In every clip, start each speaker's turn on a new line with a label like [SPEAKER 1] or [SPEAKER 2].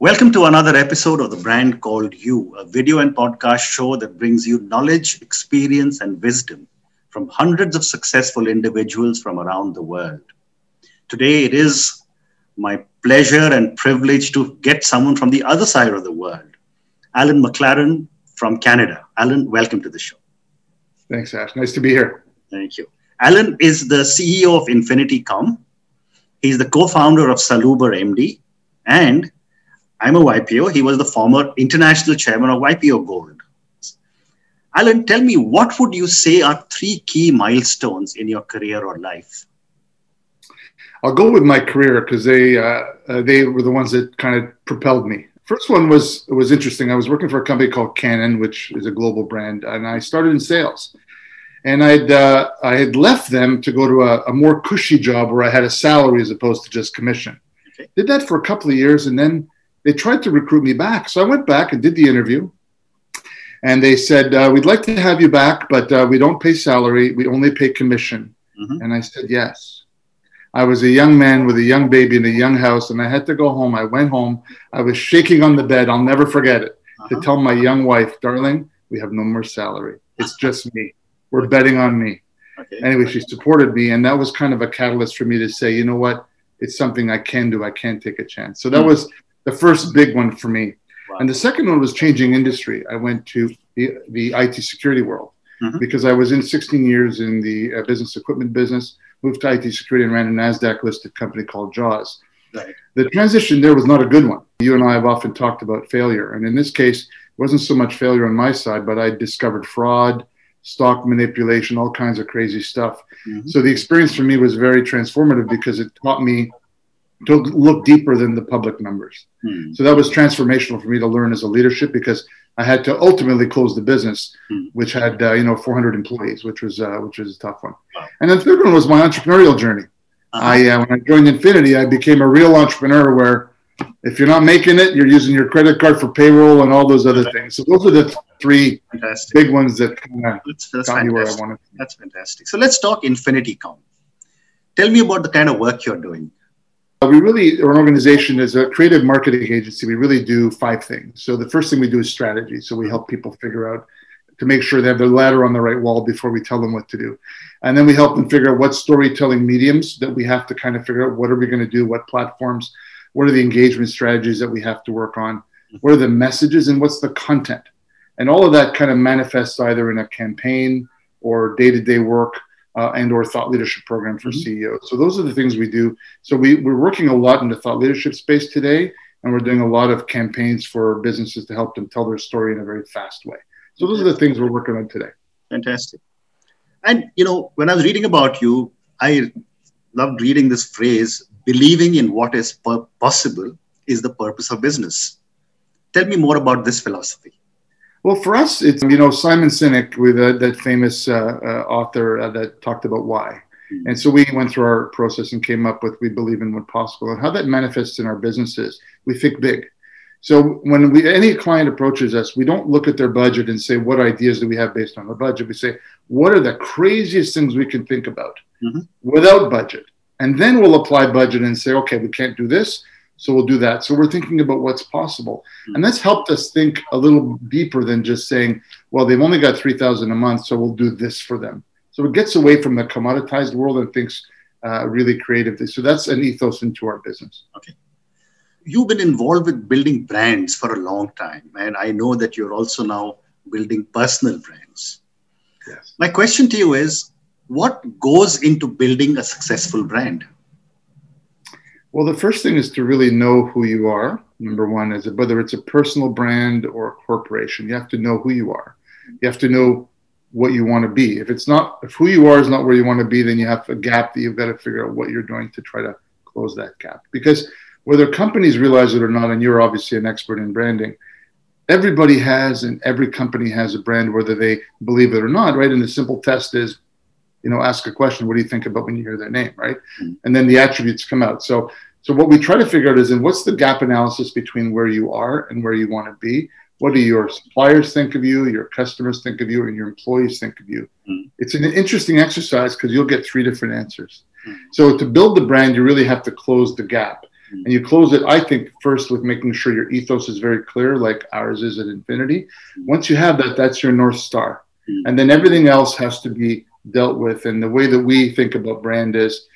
[SPEAKER 1] Welcome to another episode of The Brand Called You, a video and podcast show that brings you knowledge, experience, and wisdom from hundreds of successful individuals from around the world. Today, it is my pleasure and privilege to get someone from the other side of the world, Alan McLaren from Canada. Alan, welcome to the show.
[SPEAKER 2] Thanks, Ash. Nice to be here.
[SPEAKER 1] Thank you. Alan is the CEO of Infinity Infinitycomm. He's the co founder of Saluber MD and I'm a YPO. He was the former international chairman of YPO Gold. Alan, tell me, what would you say are three key milestones in your career or life?
[SPEAKER 2] I'll go with my career because they uh, uh, they were the ones that kind of propelled me. First one was was interesting. I was working for a company called Canon, which is a global brand, and I started in sales. And I'd uh, I had left them to go to a, a, more cushy job where I had a salary as opposed to just commission. Okay. Did that for a couple of years, and then they tried to recruit me back. So I went back and did the interview. And they said, uh, We'd like to have you back, but uh, we don't pay salary. We only pay commission. Mm-hmm. And I said, Yes. I was a young man with a young baby in a young house, and I had to go home. I went home. I was shaking on the bed. I'll never forget it. Uh-huh. To tell my young wife, darling, we have no more salary. It's just me. We're betting on me. Okay. Anyway, she supported me, and that was kind of a catalyst for me to say, you know what? It's something I can do. I can take a chance. So that mm-hmm. was the first big one for me. Wow. And the second one was changing industry. I went to the, the IT security world mm-hmm. because I was in 16 years in the uh, business equipment business, moved to IT security and ran a NASDAQ listed company called JAWS. Right. The transition there was not a good one. You and I have often talked about failure. And in this case, it wasn't so much failure on my side, but I discovered fraud, stock manipulation, all kinds of crazy stuff. Mm-hmm. So the experience for me was very transformative because it taught me to look deeper than the public numbers. Hmm. So that was transformational for me to learn as a leadership because I had to ultimately close the business, hmm. which had uh, you know 400 employees, which was uh, which was a tough one. And then the third one was my entrepreneurial journey. Uh-huh. I uh, when I joined Infinity, I became a real entrepreneur where if you're not making it, you're using your credit card for payroll and all those other things. So those are the three fantastic. big ones that kind of that's, that's got me where I wanted.
[SPEAKER 1] That's fantastic. So let's talk Infinitycomm. Tell me about the kind of work you're doing.
[SPEAKER 2] Uh, we really, our organization is a creative marketing agency. We really do five things. So the first thing we do is strategy. So we help people figure out to make sure they have their ladder on the right wall before we tell them what to do. And then we help them figure out what storytelling mediums that we have to kind of figure out what are we going to do, what platforms, what are the engagement strategies that we have to work on, what are the messages, and what's the content. And all of that kind of manifests either in a campaign or day to day work uh, and or thought leadership program for mm-hmm. CEOs. So those are the things we do. So we, we're working a lot in the thought leadership space today, and we're doing a lot of campaigns for businesses to help them tell their story in a very fast way. So those are the things we're working on today.
[SPEAKER 1] Fantastic. And you know, when I was reading about you, I loved reading this phrase: "Believing in what is possible is the purpose of business." Tell me more about this philosophy.
[SPEAKER 2] Well, for us, it's you know Simon Sinek with uh, that famous uh, uh, author uh, that talked about why, mm-hmm. and so we went through our process and came up with we believe in what possible and how that manifests in our businesses. We think big. So when we any client approaches us, we don't look at their budget and say what ideas do we have based on the budget. We say what are the craziest things we can think about mm-hmm. without budget, and then we'll apply budget and say okay we can't do this so we'll do that. So we're thinking about what's possible. Hmm. And that's helped us think a little deeper than just saying, well, they've only got 3000 a month, so we'll do this for them. So it gets away from the commoditized world and thinks uh, really creatively. So that's an ethos into our business.
[SPEAKER 1] Okay. You've been involved with building brands for a long time. And I know that you're also now building personal brands. Yes. My question to you is what goes into building a successful brand?
[SPEAKER 2] Well, the first thing is to really know who you are. Number one is whether it's a personal brand or a corporation, you have to know who you are. You have to know what you want to be. If it's not, if who you are is not where you want to be, then you have a gap that you've got to figure out what you're doing to try to close that gap. Because whether companies realize it or not, and you're obviously an expert in branding, everybody has and every company has a brand, whether they believe it or not, right? And the simple test is you know, ask a question. What do you think about when you hear their name, right? Mm-hmm. And then the attributes come out. So, so what we try to figure out is, in what's the gap analysis between where you are and where you want to be? What do your suppliers think of you, your customers think of you, and your employees think of you? Mm-hmm. It's an interesting exercise because you'll get three different answers. Mm-hmm. So to build the brand, you really have to close the gap. Mm-hmm. And you close it, I think, first with making sure your ethos is very clear, like ours is at Infinity. Mm-hmm. Once you have that, that's your North Star. Mm-hmm. And then everything else has to be dealt with. And the way that we think about brand is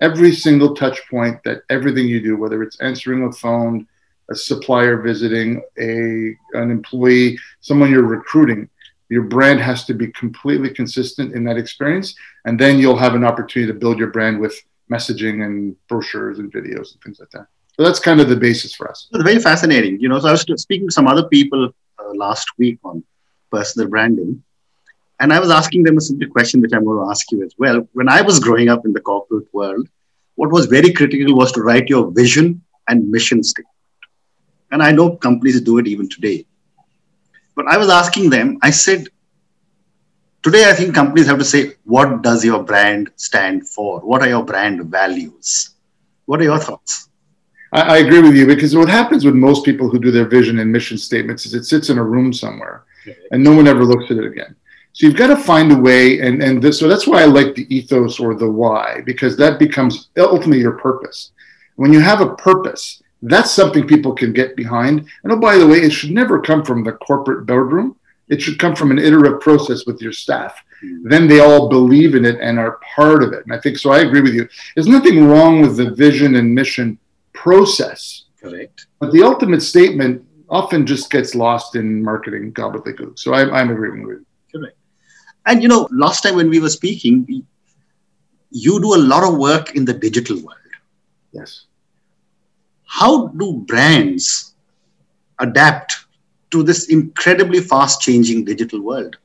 [SPEAKER 2] every single touch point that everything you do, whether it's answering a phone, a supplier visiting, a an employee, someone you're recruiting, your brand has to be completely consistent in that experience. And then you'll have an opportunity to build your brand with messaging and brochures and videos and things like that. So that's kind of the basis for us.
[SPEAKER 1] It's very fascinating. You know, so I was speaking to some other people uh, last week on personal branding. And I was asking them a simple question, which I'm going to ask you as well. When I was growing up in the corporate world, what was very critical was to write your vision and mission statement. And I know companies do it even today. But I was asking them, I said, today I think companies have to say, what does your brand stand for? What are your brand values? What are your thoughts?
[SPEAKER 2] I, I agree with you because what happens with most people who do their vision and mission statements is it sits in a room somewhere and no one ever looks at it again. So you've got to find a way, and and this, so that's why I like the ethos or the why because that becomes ultimately your purpose. When you have a purpose, that's something people can get behind. And oh, by the way, it should never come from the corporate boardroom. It should come from an iterative process with your staff. Mm-hmm. Then they all believe in it and are part of it. And I think so. I agree with you. There's nothing wrong with the vision and mission process.
[SPEAKER 1] Correct.
[SPEAKER 2] But the ultimate statement often just gets lost in marketing gobbledygook. So I, I'm agreeing with you.
[SPEAKER 1] Correct. And you know, last time when we were speaking, you do a lot of work in the digital world.
[SPEAKER 2] Yes
[SPEAKER 1] how do brands adapt to this incredibly fast changing digital world?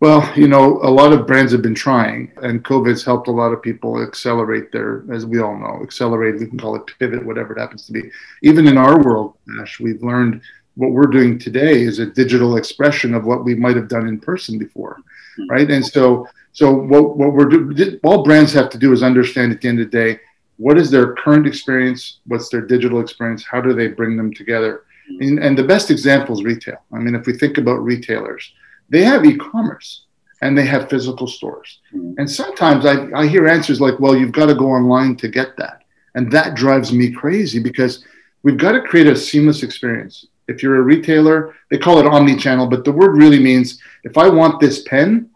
[SPEAKER 2] Well, you know, a lot of brands have been trying, and COVID's helped a lot of people accelerate their, as we all know, accelerate, we can call it pivot, whatever it happens to be. Even in our world, Ash, we've learned what we're doing today is a digital expression of what we might have done in person before, mm-hmm. right? And so, so what, what we're doing, all brands have to do is understand at the end of the day, what is their current experience? What's their digital experience? How do they bring them together? And, and, the best example is retail. I mean if we think about retailers they have e-commerce and they have physical stores. Mm-hmm. and sometimes I, I hear answers like well you've got to go online to get that. And that drives me crazy because we've got to create a seamless experience if you're a retailer they call it omni-channel but the word really means if i want this pen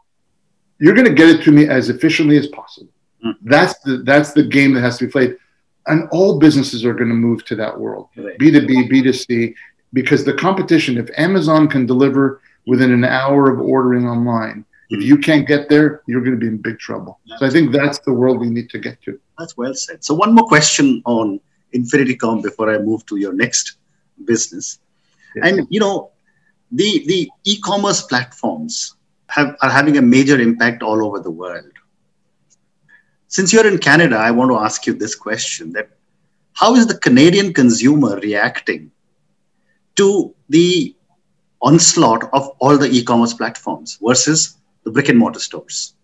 [SPEAKER 2] you're going to get it to me as efficiently as possible Mm-hmm. That's the that's the game that has to be played, and all businesses are going to move to that world, B two B, B two C, because the competition. If Amazon can deliver within an hour of ordering online, if mm-hmm. you can't get there, you're going to be in big trouble. So I think that's the world we need to get to.
[SPEAKER 1] That's well said. So one more question on Infinitycomm before I move to your next business, yes. and you know, the the e-commerce platforms have are having a major impact all over the world since you're in Canada, I want to ask you this question that how is the Canadian consumer reacting to the onslaught of all the e-commerce platforms versus the brick and mortar stores?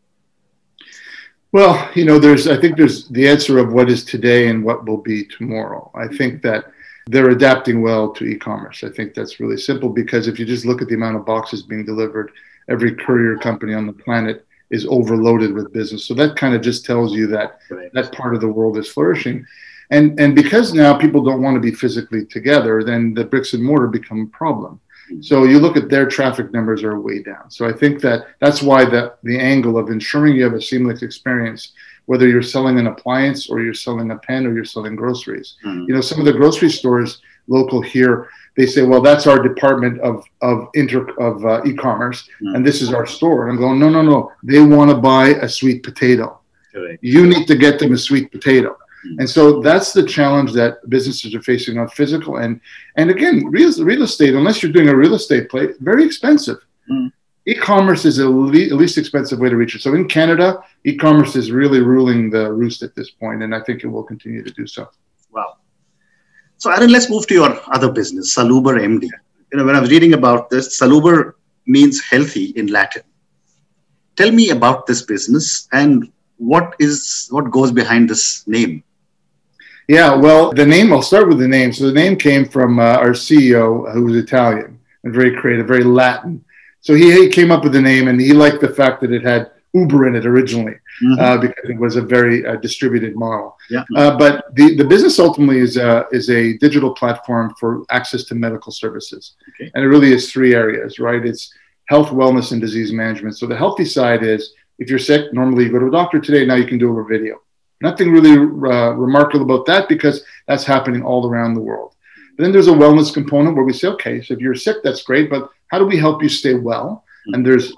[SPEAKER 2] Well, you know, there's I think there's the answer of what is today and what will be tomorrow. I think that they're adapting well to e-commerce. I think that's really simple because if you just look at the amount of boxes being delivered, every courier company on the planet is overloaded with business. So that kind of just tells you that right. that part of the world is flourishing. And and because now people don't want to be physically together, then the bricks and mortar become a problem. Mm-hmm. So you look at their traffic numbers are way down. So I think that that's why the the angle of ensuring you have a seamless experience, whether you're selling an appliance or you're selling a pen or you're selling groceries. Mm-hmm. You know, some of the grocery stores local here they say, well, that's our department of of inter of uh, e-commerce, mm. and this is our store. And I'm going, no, no, no. They want to buy a sweet potato. You need to get them a sweet potato. Mm. And so that's the challenge that businesses are facing on physical and and again, real, real estate. Unless you're doing a real estate play, very expensive. Mm. E-commerce is the le- least expensive way to reach it. So in Canada, e-commerce is really ruling the roost at this point, and I think it will continue to do so.
[SPEAKER 1] Wow. So, Alan, let's move to your other business, Saluber MD. You know, when I was reading about this, Saluber means healthy in Latin. Tell me about this business and what is what goes behind this name.
[SPEAKER 2] Yeah, well, the name. I'll start with the name. So the name came from uh, our CEO, who was Italian and very creative, very Latin. So he, came up with the name, and he liked the fact that it had Uber in it originally mm-hmm. uh, because it was a very uh, distributed model.
[SPEAKER 1] Yeah.
[SPEAKER 2] Uh, but the, the business ultimately is a, is a digital platform for access to medical services.
[SPEAKER 1] Okay.
[SPEAKER 2] And it really is three areas, right? It's health, wellness, and disease management. So the healthy side is if you're sick, normally you go to a doctor today, now you can do over video. Nothing really uh, remarkable about that because that's happening all around the world. then there's a wellness component where we say, okay, so if you're sick, that's great, but how do we help you stay well? And there's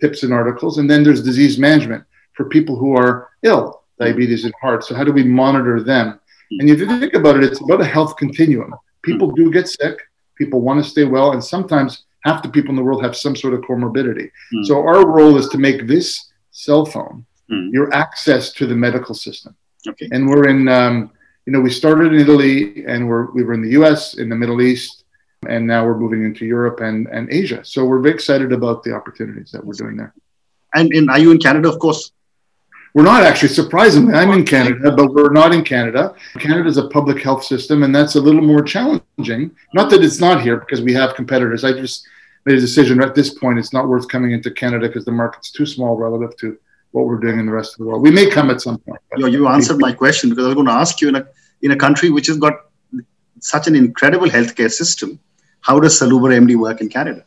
[SPEAKER 2] tips and articles. And then there's disease management for people who are ill, diabetes and heart. So how do we monitor them? And if you think about it, it's about a health continuum. People do get sick. People want to stay well, and sometimes half the people in the world have some sort of comorbidity. Mm. So our role is to make this cell phone mm. your access to the medical system.
[SPEAKER 1] Okay.
[SPEAKER 2] And we're in, um, you know, we started in Italy, and we're we were in the U.S., in the Middle East, and now we're moving into Europe and, and Asia. So we're very excited about the opportunities that we're doing there.
[SPEAKER 1] And, and are you in Canada, of course?
[SPEAKER 2] We're not actually, surprisingly. I'm in Canada, but we're not in Canada. Canada is a public health system, and that's a little more challenging. Not that it's not here, because we have competitors. I just made a decision at this point, it's not worth coming into Canada because the market's too small relative to what we're doing in the rest of the world. We may come at some point.
[SPEAKER 1] You, you answered my question because I was going to ask you in a, in a country which has got such an incredible healthcare system how does Saluber MD work in Canada?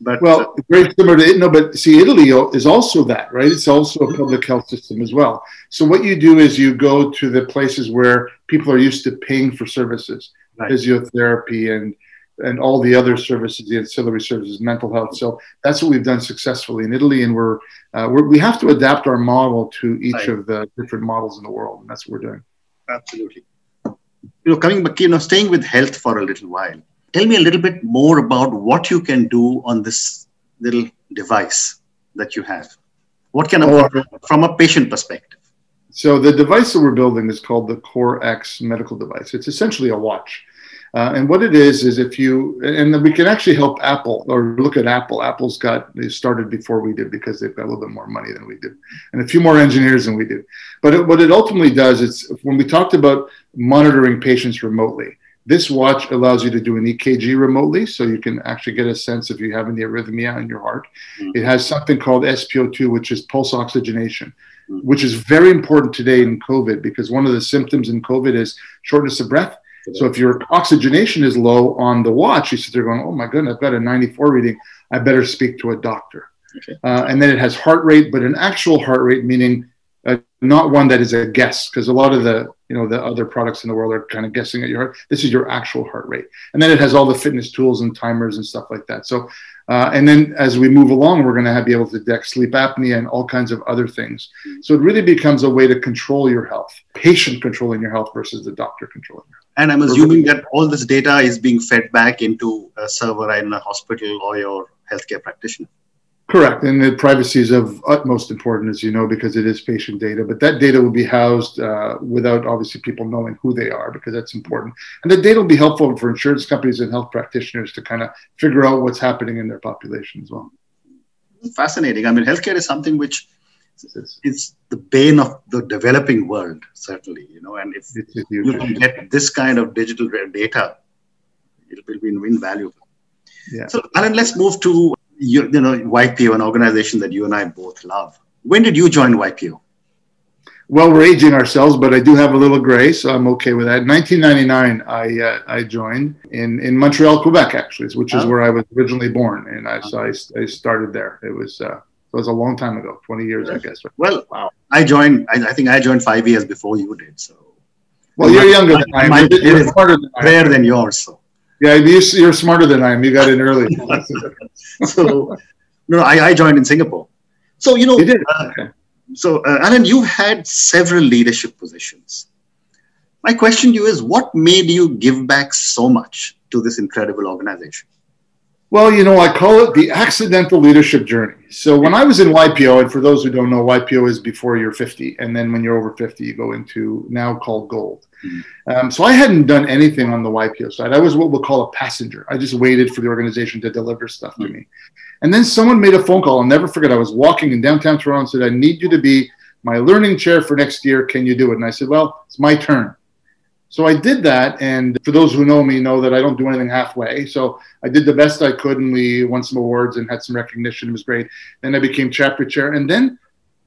[SPEAKER 2] But well, uh, very similar to no, but see, Italy is also that, right? It's also a public health system as well. So what you do is you go to the places where people are used to paying for services, right. physiotherapy and and all the other services, the ancillary services, mental health. So that's what we've done successfully in Italy, and we're, uh, we're we have to adapt our model to each right. of the different models in the world, and that's what we're doing.
[SPEAKER 1] Absolutely. You know, coming back, you know, staying with health for a little while Tell me a little bit more about what you can do on this little device that you have. What can oh, from a patient perspective?
[SPEAKER 2] So the device that we're building is called the Core X medical device. It's essentially a watch. Uh, and what it is is if you and we can actually help Apple or look at Apple. Apple's got they started before we did because they've got a little bit more money than we do, and a few more engineers than we do. But it, what it ultimately does is when we talked about monitoring patients remotely, this watch allows you to do an EKG remotely, so you can actually get a sense if you have any arrhythmia in your heart. Mm-hmm. It has something called SpO2, which is pulse oxygenation, mm-hmm. which is very important today in COVID because one of the symptoms in COVID is shortness of breath. So if your oxygenation is low on the watch, you sit there going, "Oh my goodness, I've got a 94 reading. I better speak to a doctor."
[SPEAKER 1] Okay.
[SPEAKER 2] Uh, and then it has heart rate, but an actual heart rate, meaning uh, not one that is a guess, because a lot of the you know the other products in the world are kind of guessing at your heart. This is your actual heart rate. And then it has all the fitness tools and timers and stuff like that. So uh, and then as we move along we're going to be able to detect sleep apnea and all kinds of other things. So it really becomes a way to control your health patient controlling your health versus the doctor controlling your health.
[SPEAKER 1] And i'm assuming that all this data is being fed back into a server in a hospital or your healthcare practitioner
[SPEAKER 2] Correct. And the privacy is of utmost importance, as you know, because it is patient data. But that data will be housed uh, without obviously people knowing who they are, because that's important. And the data will be helpful for insurance companies and health practitioners to kind of figure out what's happening in their population as well.
[SPEAKER 1] Fascinating. I mean, healthcare is something which is the bane of the developing world, certainly. You know, and if you can get this kind of digital data, it will be invaluable.
[SPEAKER 2] Yeah.
[SPEAKER 1] So, Alan, let's move to you, you know, YPO, an organization that you and I both love. When did you join YPO?
[SPEAKER 2] Well, we're aging ourselves, but I do have a little gray, so I'm okay with that. 1999, I uh, I joined in, in Montreal, Quebec, actually, which is oh. where I was originally born, and I so I, I started there. It was uh, it was a long time ago, 20 years, I guess.
[SPEAKER 1] Well, wow. I joined. I, I, think I joined five years before you did. So,
[SPEAKER 2] well, you're younger than I am.
[SPEAKER 1] You're smarter than I than yours. So.
[SPEAKER 2] Yeah, you're smarter than I am. You got in early.
[SPEAKER 1] so, no, I, I joined in Singapore. So, you know,
[SPEAKER 2] you did. Uh, okay.
[SPEAKER 1] so, uh, Alan, you've had several leadership positions. My question to you is what made you give back so much to this incredible organization?
[SPEAKER 2] Well, you know, I call it the accidental leadership journey. So when I was in YPO, and for those who don't know, YPO is before you're 50, and then when you're over 50, you go into now called gold. Mm-hmm. Um, so I hadn't done anything on the YPO side. I was what we'll call a passenger. I just waited for the organization to deliver stuff mm-hmm. to me. And then someone made a phone call. I'll never forget. I was walking in downtown Toronto and said, "I need you to be my learning chair for next year. Can you do it?" And I said, "Well, it's my turn." So I did that, and for those who know me, know that I don't do anything halfway. So I did the best I could, and we won some awards and had some recognition. It was great. Then I became chapter chair, and then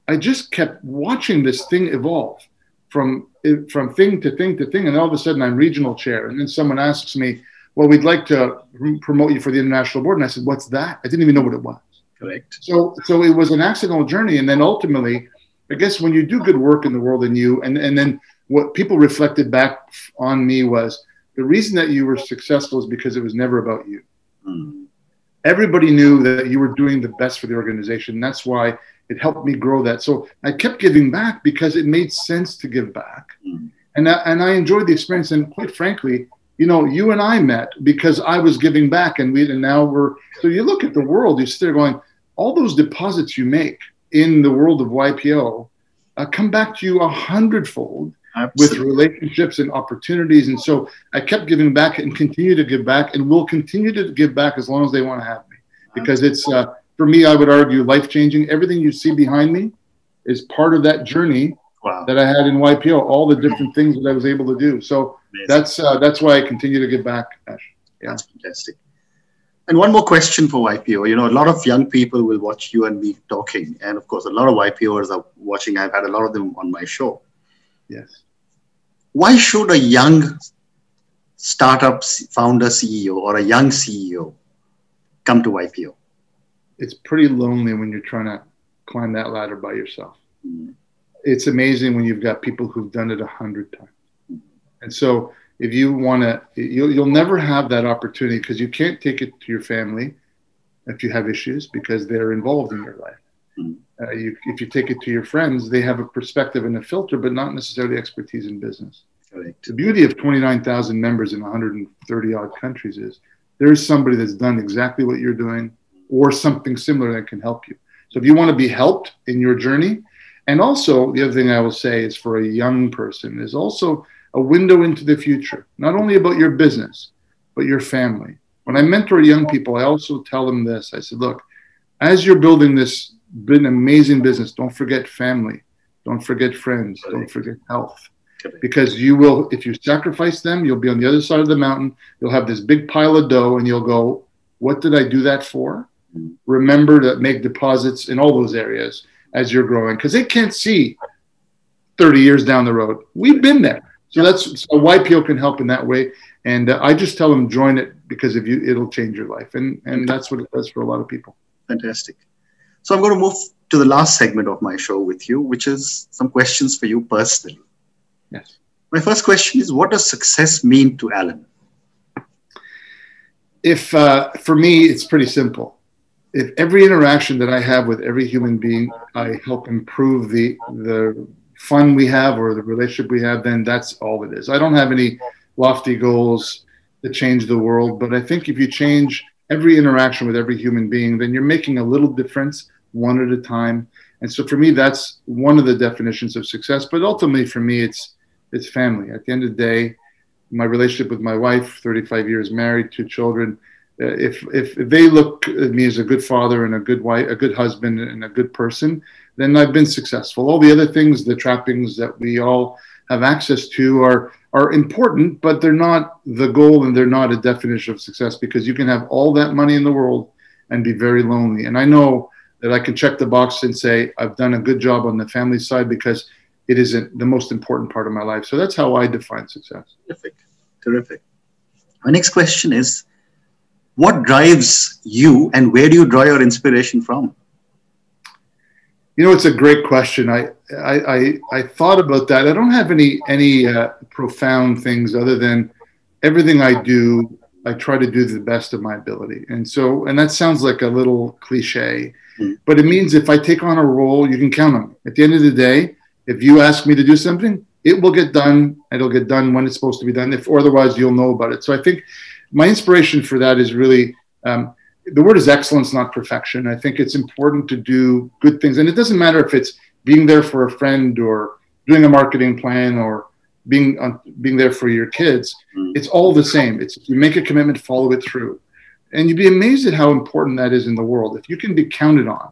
[SPEAKER 2] I just kept watching this thing evolve from from thing to thing to thing, and all of a sudden I'm regional chair, and then someone asks me, "Well, we'd like to promote you for the international board," and I said, "What's that?" I didn't even know what it was.
[SPEAKER 1] Correct.
[SPEAKER 2] So so it was an accidental journey, and then ultimately, I guess when you do good work in the world, and you and and then what people reflected back on me was the reason that you were successful is because it was never about you. Mm. Everybody knew that you were doing the best for the organization. That's why it helped me grow that. So I kept giving back because it made sense to give back. Mm. And, I, and I enjoyed the experience. And quite frankly, you know, you and I met because I was giving back and we, and now we're, so you look at the world, you're still going, all those deposits you make in the world of YPO uh, come back to you a hundredfold Absolutely. with relationships and opportunities. And so I kept giving back and continue to give back and will continue to give back as long as they want to have me. Because it's, uh, for me, I would argue life changing. Everything you see behind me is part of that journey wow. that I had in YPO, all the different things that I was able to do. So Amazing. that's uh, that's why I continue to give back, Ash.
[SPEAKER 1] Yeah. That's fantastic. And one more question for YPO. You know, a lot of young people will watch you and me talking. And of course, a lot of YPOers are watching. I've had a lot of them on my show.
[SPEAKER 2] Yes.
[SPEAKER 1] Why should a young startup founder CEO or a young CEO come to YPO?
[SPEAKER 2] It's pretty lonely when you're trying to climb that ladder by yourself. Mm. It's amazing when you've got people who've done it a hundred times. Mm. And so if you want to, you'll, you'll never have that opportunity because you can't take it to your family if you have issues because they're involved in your life. Uh, you, if you take it to your friends, they have a perspective and a filter, but not necessarily expertise in business. The beauty of 29,000 members in 130 odd countries is there's somebody that's done exactly what you're doing or something similar that can help you. So if you want to be helped in your journey, and also the other thing I will say is for a young person is also a window into the future, not only about your business, but your family. When I mentor young people, I also tell them this. I said, look, as you're building this been an amazing business. Don't forget family. Don't forget friends. Don't forget health. Because you will, if you sacrifice them, you'll be on the other side of the mountain. You'll have this big pile of dough and you'll go, What did I do that for? Mm-hmm. Remember to make deposits in all those areas as you're growing because they can't see 30 years down the road. We've been there. So that's so YPO can help in that way. And uh, I just tell them join it because if you, it'll change your life. And, and that's what it does for a lot of people.
[SPEAKER 1] Fantastic. So I'm going to move to the last segment of my show with you, which is some questions for you personally.
[SPEAKER 2] Yes.
[SPEAKER 1] My first question is What does success mean to Alan?
[SPEAKER 2] If uh, for me, it's pretty simple. If every interaction that I have with every human being, I help improve the the fun we have or the relationship we have, then that's all it is. I don't have any lofty goals to change the world, but I think if you change every interaction with every human being, then you're making a little difference one at a time. And so for me, that's one of the definitions of success. But ultimately, for me, it's it's family. At the end of the day, my relationship with my wife, 35 years married, two children. Uh, if if they look at me as a good father and a good wife, a good husband, and a good person, then I've been successful. All the other things, the trappings that we all have access to, are are important, but they're not the goal and they're not a definition of success because you can have all that money in the world and be very lonely. And I know that I can check the box and say I've done a good job on the family side because it isn't the most important part of my life. So that's how I define success.
[SPEAKER 1] Terrific. Terrific. My next question is what drives you and where do you draw your inspiration from?
[SPEAKER 2] You know, it's a great question. I, I, I, I thought about that. I don't have any, any uh, profound things other than everything I do, I try to do the best of my ability. And so, and that sounds like a little cliche, mm. but it means if I take on a role, you can count on me. At the end of the day, if you ask me to do something, it will get done. It'll get done when it's supposed to be done. If otherwise, you'll know about it. So I think my inspiration for that is really um, the word is excellence, not perfection. I think it's important to do good things, and it doesn't matter if it's being there for a friend or doing a marketing plan or being on, being there for your kids. Mm. It's all the same. It's you make a commitment, follow it through, and you'd be amazed at how important that is in the world. If you can be counted on,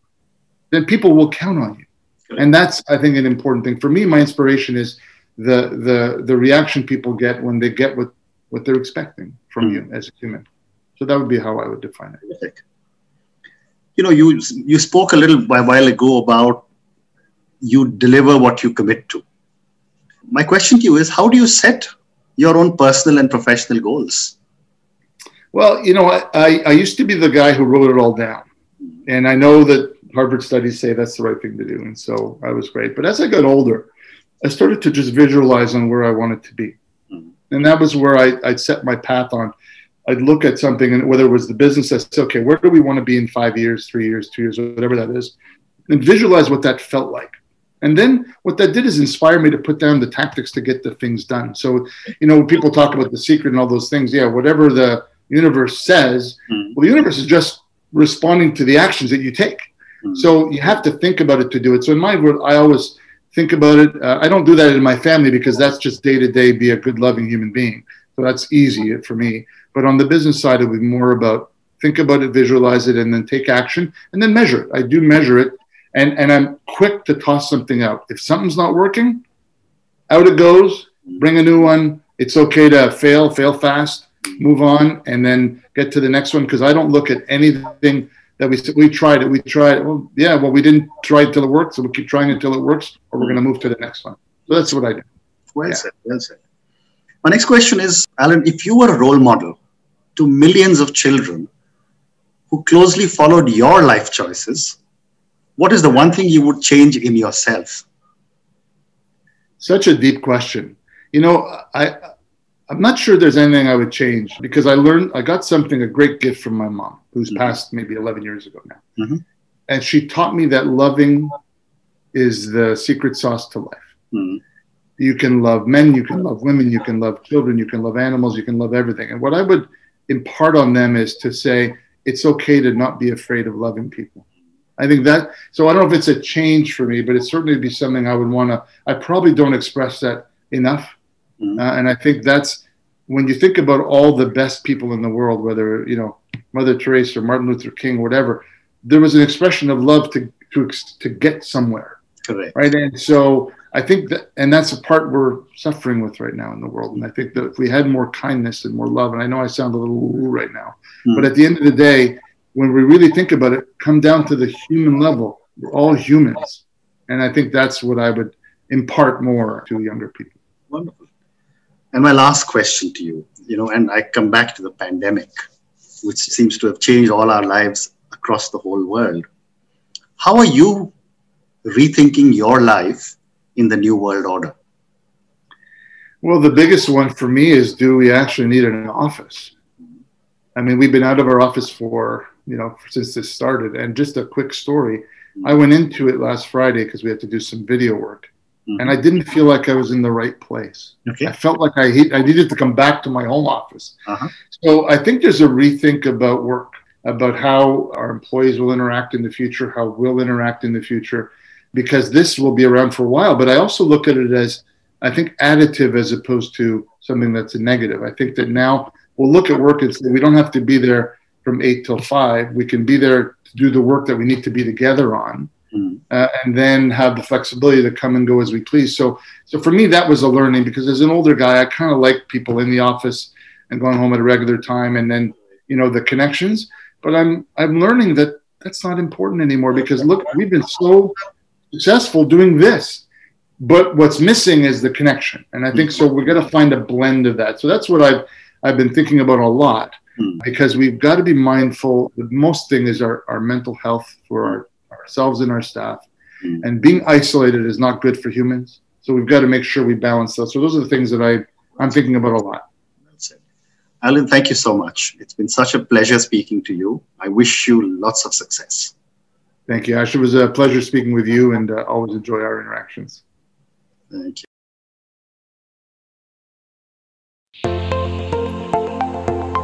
[SPEAKER 2] then people will count on you, and that's I think an important thing for me. My inspiration is the the the reaction people get when they get what what they're expecting from mm. you as a human. So that would be how I would define it.
[SPEAKER 1] You know, you you spoke a little while ago about you deliver what you commit to. My question to you is how do you set your own personal and professional goals?
[SPEAKER 2] Well, you know, I, I used to be the guy who wrote it all down. And I know that Harvard studies say that's the right thing to do. And so I was great. But as I got older, I started to just visualize on where I wanted to be. Mm-hmm. And that was where I, I'd set my path on. I'd look at something, and whether it was the business, I said, okay, where do we want to be in five years, three years, two years, or whatever that is, and visualize what that felt like. And then what that did is inspire me to put down the tactics to get the things done. So, you know, people talk about the secret and all those things, yeah, whatever the universe says, mm-hmm. well, the universe is just responding to the actions that you take. Mm-hmm. So you have to think about it to do it. So in my world, I always think about it. Uh, I don't do that in my family because that's just day to day be a good, loving human being. So that's easy for me. But on the business side, it would be more about think about it, visualize it, and then take action and then measure it. I do measure it and, and I'm quick to toss something out. If something's not working, out it goes, bring a new one. It's okay to fail, fail fast, move on, and then get to the next one because I don't look at anything that we we tried it, we tried it. Well, yeah, well, we didn't try it until it works, so we'll keep trying it until it works, or we're going to move to the next one. So that's what I do.
[SPEAKER 1] Well yeah. said. Well said. My next question is, Alan, if you were a role model to millions of children who closely followed your life choices, what is the one thing you would change in yourself?
[SPEAKER 2] Such a deep question. You know, I I'm not sure there's anything I would change because I learned I got something a great gift from my mom, who's mm-hmm. passed maybe 11 years ago now, mm-hmm. and she taught me that loving is the secret sauce to life. Mm-hmm. You can love men, you can love women, you can love children, you can love animals, you can love everything. And what I would impart on them is to say it's okay to not be afraid of loving people. I think that so I don't know if it's a change for me, but it certainly would be something I would want to. I probably don't express that enough Mm-hmm. Uh, and I think that's when you think about all the best people in the world, whether you know Mother Teresa or Martin Luther King, or whatever, there was an expression of love to to to get somewhere.
[SPEAKER 1] Correct.
[SPEAKER 2] Right. And so I think that, and that's a part we're suffering with right now in the world. And I think that if we had more kindness and more love, and I know I sound a little right now, mm. but at the end of the day, when we really think about it, come down to the human level. We're all humans, and I think that's what I would impart more to younger people.
[SPEAKER 1] Wonderful. And my last question to you, you know, and I come back to the pandemic, which seems to have changed all our lives across the whole world. How are you rethinking your life in the new world order?
[SPEAKER 2] Well, the biggest one for me is do we actually need an office? I mean, we've been out of our office for, you know, since this started. And just a quick story I went into it last Friday because we had to do some video work mm-hmm. and I didn't feel like I was in the right place. Okay. I felt like I I needed to come back to my home office. Uh-huh. So I think there's a rethink about work, about how our employees will interact in the future, how we'll interact in the future, because this will be around for a while. But I also look at it as I think additive as opposed to something that's a negative. I think that now we'll look at work and say we don't have to be there from eight till five. We can be there to do the work that we need to be together on mm. uh, and then have the flexibility to come and go as we please. So, so for me, that was a learning because as an older guy, I kind of like people in the office and going home at a regular time, and then you know the connections. But I'm I'm learning that that's not important anymore because look, we've been so successful doing this. But what's missing is the connection, and I think so. We're going to find a blend of that. So that's what I've I've been thinking about a lot hmm. because we've got to be mindful. The most thing is our, our mental health for our ourselves and our staff. Mm. And being isolated is not good for humans. So we've got to make sure we balance that. So those are the things that I, I'm thinking about a lot.
[SPEAKER 1] That's it. Alan, thank you so much. It's been such a pleasure speaking to you. I wish you lots of success.
[SPEAKER 2] Thank you, Ash. It was a pleasure speaking with you and uh, always enjoy our interactions.
[SPEAKER 1] Thank you.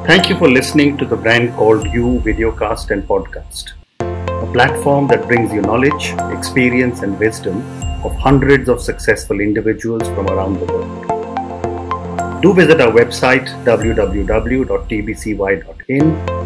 [SPEAKER 1] Thank you for listening to the brand called You videocast and podcast a platform that brings you knowledge, experience, and wisdom of hundreds of successful individuals from around the world. Do visit our website www.tbcy.in